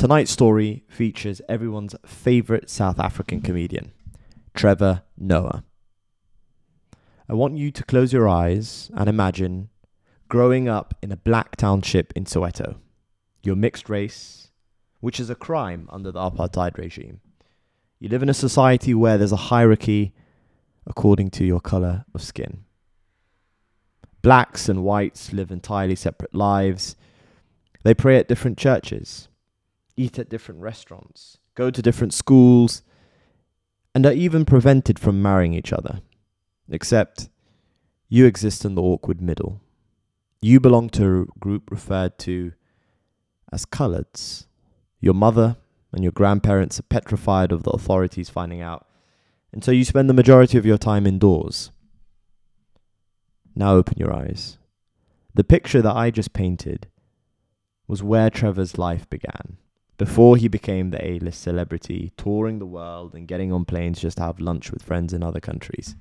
Tonight's story features everyone's favourite South African comedian, Trevor Noah. I want you to close your eyes and imagine growing up in a black township in Soweto. You're mixed race, which is a crime under the apartheid regime. You live in a society where there's a hierarchy according to your colour of skin. Blacks and whites live entirely separate lives. They pray at different churches, eat at different restaurants, go to different schools, and are even prevented from marrying each other. Except you exist in the awkward middle. You belong to a group referred to as coloureds. Your mother and your grandparents are petrified of the authorities finding out, and so you spend the majority of your time indoors. Now open your eyes. The picture that I just painted was where Trevor's life began. Before he became the A list celebrity, touring the world and getting on planes just to have lunch with friends in other countries.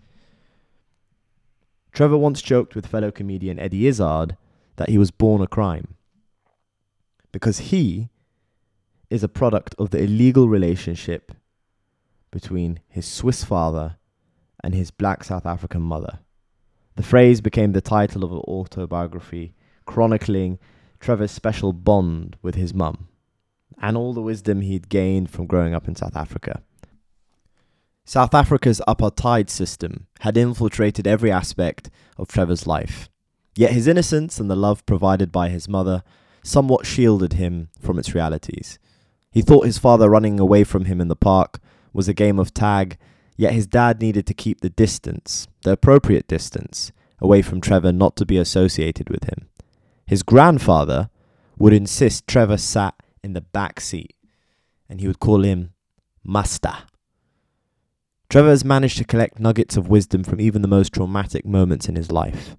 Trevor once joked with fellow comedian Eddie Izzard that he was born a crime. Because he is a product of the illegal relationship between his Swiss father and his black South African mother. The phrase became the title of an autobiography chronicling Trevor's special bond with his mum and all the wisdom he'd gained from growing up in South Africa. South Africa's apartheid system had infiltrated every aspect of Trevor's life, yet his innocence and the love provided by his mother somewhat shielded him from its realities. He thought his father running away from him in the park was a game of tag, yet his dad needed to keep the distance, the appropriate distance, away from Trevor not to be associated with him. His grandfather would insist Trevor sat in the back seat, and he would call him Master. Trevor has managed to collect nuggets of wisdom from even the most traumatic moments in his life.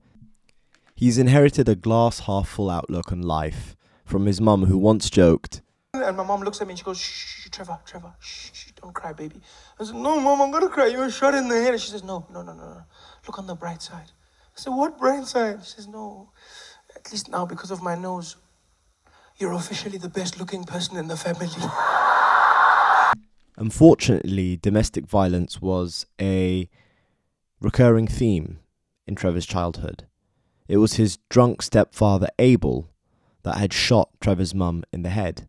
He's inherited a glass half full outlook on life from his mum, who once joked, And my mom looks at me and she goes, shh, Trevor, Trevor, shh, shh, don't cry, baby. I said, no, mom, I'm gonna cry. You're shot in the head. And she says, no, no, no, no, no. Look on the bright side. I said, what bright side? She says, no. At least now, because of my nose, you're officially the best looking person in the family. Unfortunately, domestic violence was a recurring theme in Trevor's childhood. It was his drunk stepfather, Abel, that had shot Trevor's mum in the head.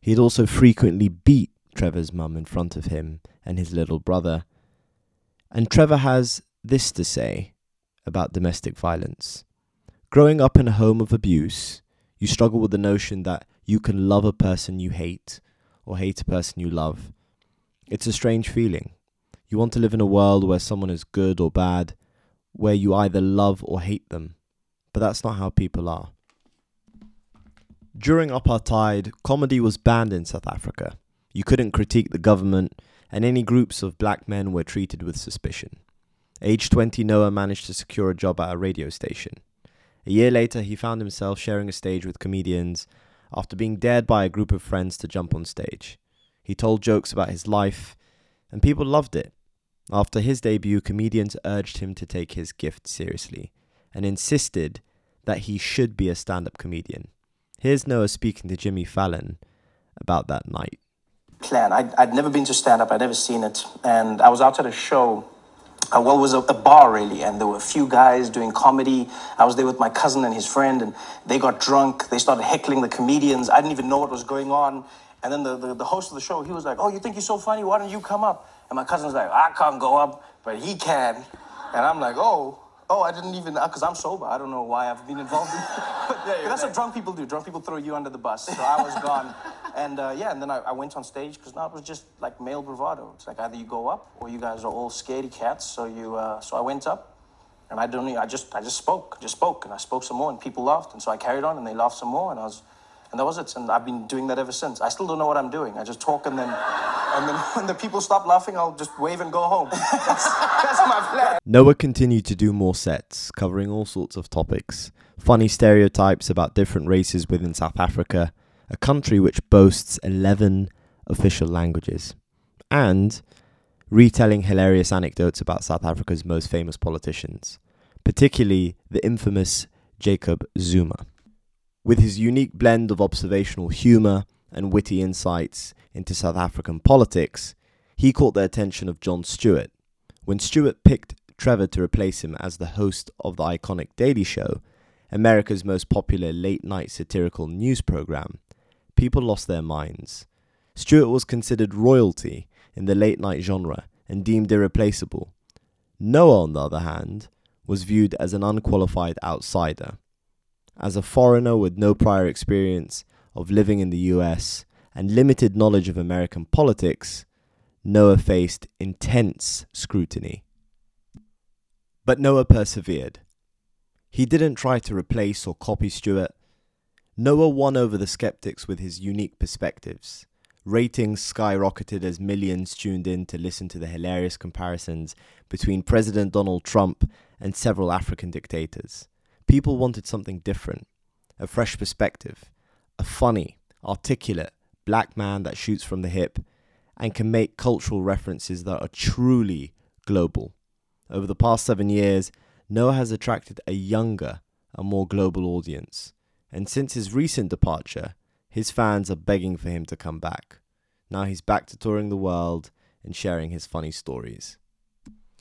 He had also frequently beat Trevor's mum in front of him and his little brother. And Trevor has this to say about domestic violence. Growing up in a home of abuse, you struggle with the notion that you can love a person you hate or hate a person you love. It's a strange feeling. You want to live in a world where someone is good or bad, where you either love or hate them, but that's not how people are. During apartheid, comedy was banned in South Africa. You couldn't critique the government, and any groups of black men were treated with suspicion. Age 20, Noah managed to secure a job at a radio station. A year later, he found himself sharing a stage with comedians after being dared by a group of friends to jump on stage. He told jokes about his life, and people loved it. After his debut, comedians urged him to take his gift seriously and insisted that he should be a stand up comedian. Here's Noah speaking to Jimmy Fallon about that night. Plan. I'd, I'd never been to stand up, I'd never seen it. And I was out at a show. Uh, well, it was a, a bar really, and there were a few guys doing comedy. I was there with my cousin and his friend, and they got drunk. They started heckling the comedians. I didn't even know what was going on. And then the, the, the host of the show, he was like, Oh, you think you're so funny? Why don't you come up? And my cousin's like, I can't go up, but he can. And I'm like, Oh, oh, I didn't even, because I'm sober. I don't know why I've been involved in but, but that's what drunk people do. Drunk people throw you under the bus. So I was gone. And uh, yeah, and then I, I went on stage because now it was just like male bravado. It's like either you go up or you guys are all scaredy cats. So you, uh, so I went up. And I don't. I just. I just spoke. Just spoke, and I spoke some more, and people laughed, and so I carried on, and they laughed some more, and I was, and that was it. And I've been doing that ever since. I still don't know what I'm doing. I just talk, and then, and then when the people stop laughing, I'll just wave and go home. That's, that's my plan. Noah continued to do more sets, covering all sorts of topics funny stereotypes about different races within South Africa, a country which boasts 11 official languages, and retelling hilarious anecdotes about South Africa's most famous politicians, particularly the infamous Jacob Zuma. With his unique blend of observational humour and witty insights into South African politics, he caught the attention of Jon Stewart. When Stewart picked Trevor to replace him as the host of the iconic Daily Show, America's most popular late night satirical news program, people lost their minds. Stewart was considered royalty in the late night genre and deemed irreplaceable. Noah, on the other hand, was viewed as an unqualified outsider. As a foreigner with no prior experience of living in the US and limited knowledge of American politics, Noah faced intense scrutiny. But Noah persevered. He didn't try to replace or copy Stewart. Noah won over the skeptics with his unique perspectives. Ratings skyrocketed as millions tuned in to listen to the hilarious comparisons between President Donald Trump and several African dictators. People wanted something different, a fresh perspective, a funny, articulate black man that shoots from the hip and can make cultural references that are truly global. Over the past seven years, Noah has attracted a younger and more global audience, and since his recent departure, his fans are begging for him to come back. Now he's back to touring the world and sharing his funny stories.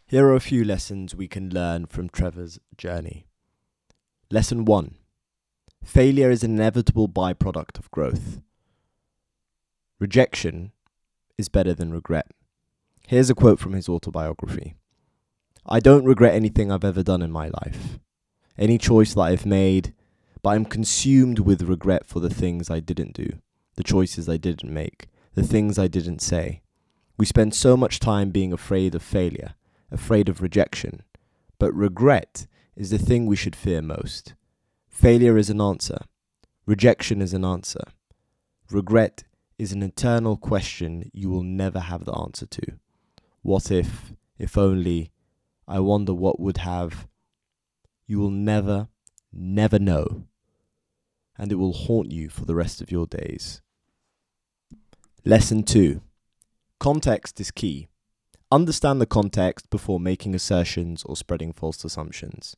Here are a few lessons we can learn from Trevor's journey. Lesson 1 Failure is an inevitable byproduct of growth. Rejection is better than regret. Here's a quote from his autobiography I don't regret anything I've ever done in my life, any choice that I've made, but I'm consumed with regret for the things I didn't do, the choices I didn't make, the things I didn't say. We spend so much time being afraid of failure, afraid of rejection, but regret is the thing we should fear most. Failure is an answer, rejection is an answer. Regret is an eternal question you will never have the answer to. What if, if only, I wonder what would have. You will never, never know and it will haunt you for the rest of your days. Lesson 2 Context is key. Understand the context before making assertions or spreading false assumptions.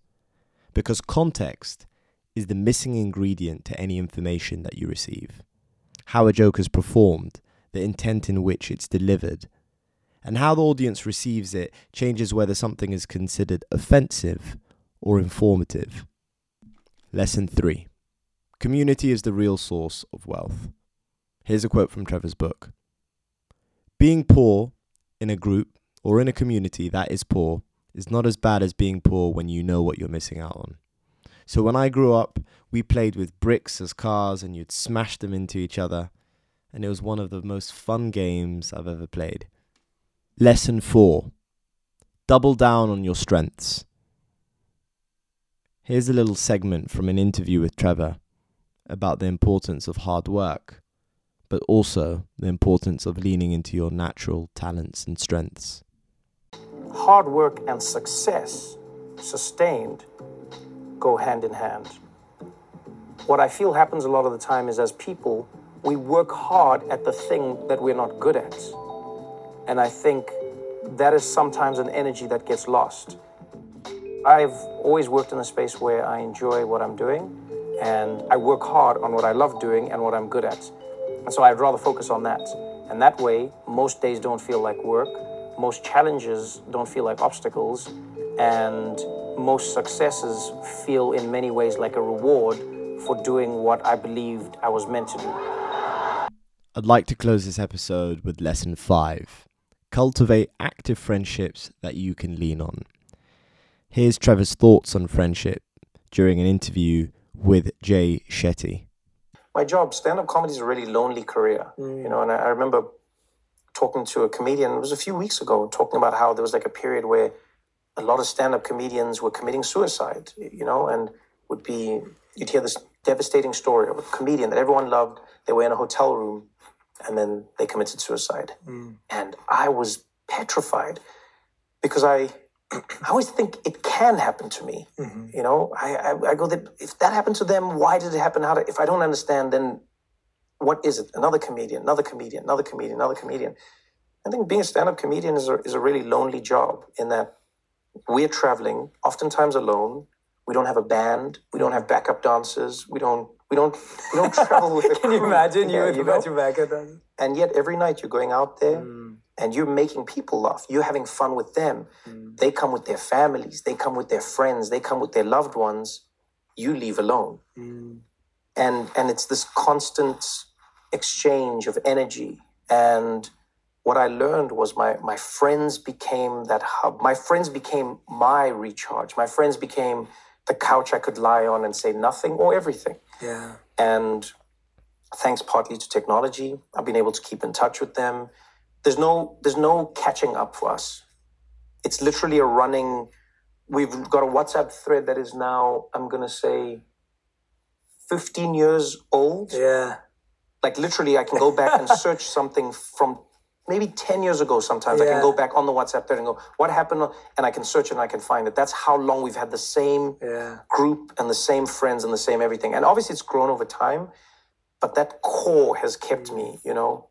Because context is the missing ingredient to any information that you receive. How a joke is performed, the intent in which it's delivered, and how the audience receives it changes whether something is considered offensive or informative. Lesson 3 Community is the real source of wealth. Here's a quote from Trevor's book Being poor in a group or in a community that is poor is not as bad as being poor when you know what you're missing out on. So when I grew up, we played with bricks as cars and you'd smash them into each other, and it was one of the most fun games I've ever played. Lesson 4 Double down on your strengths. Here's a little segment from an interview with Trevor about the importance of hard work, but also the importance of leaning into your natural talents and strengths. Hard work and success, sustained, go hand in hand. What I feel happens a lot of the time is as people, we work hard at the thing that we're not good at. And I think that is sometimes an energy that gets lost. I've always worked in a space where I enjoy what I'm doing and I work hard on what I love doing and what I'm good at. And so I'd rather focus on that. And that way, most days don't feel like work, most challenges don't feel like obstacles, and most successes feel in many ways like a reward for doing what I believed I was meant to do. I'd like to close this episode with lesson five cultivate active friendships that you can lean on. Here's Trevor's thoughts on friendship during an interview with Jay Shetty? My job, stand up comedy is a really lonely career, mm. you know, and I, I remember talking to a comedian, it was a few weeks ago, talking about how there was like a period where a lot of stand up comedians were committing suicide, you know, and would be, you'd hear this devastating story of a comedian that everyone loved. They were in a hotel room and then they committed suicide. Mm. And I was petrified because I I always think it can happen to me. Mm-hmm. You know, I, I, I go that if that happened to them, why did it happen? How to, if I don't understand, then what is it? Another comedian, another comedian, another comedian, another comedian. I think being a stand-up comedian is a, is a really lonely job in that we're traveling, oftentimes alone. We don't have a band. We don't have backup dancers. We don't We don't we don't travel with. A Can you imagine you with you? Matthew Beckett? And yet every night you're going out there Mm. and you're making people laugh. You're having fun with them. They come with their families. They come with their friends. They come with their loved ones. You leave alone. And and it's this constant exchange of energy. And what I learned was my my friends became that hub. My friends became my recharge. My friends became the couch I could lie on and say nothing or everything. Yeah. And thanks partly to technology, I've been able to keep in touch with them. There's no there's no catching up for us. It's literally a running. We've got a WhatsApp thread that is now I'm gonna say 15 years old. Yeah. Like literally, I can go back and search something from maybe 10 years ago. Sometimes I can go back on the WhatsApp thread and go, what happened? And I can search it and I can find it. That's how long we've had the same Yeah. group and the same friends and the same everything. And obviously it's grown over time, but that core has kept mm. me, you know.